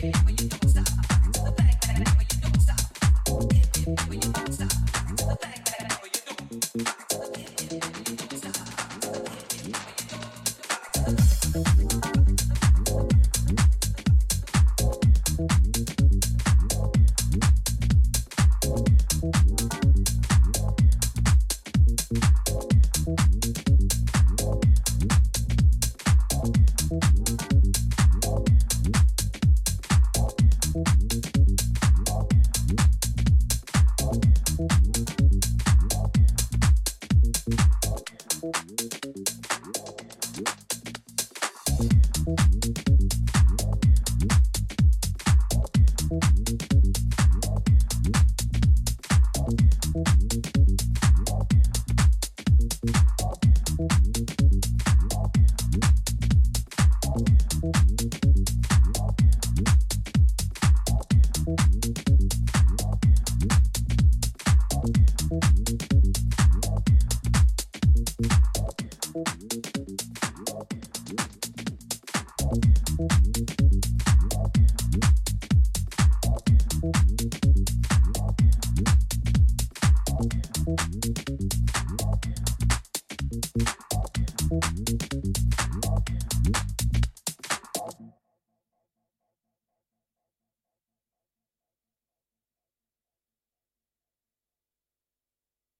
Are you.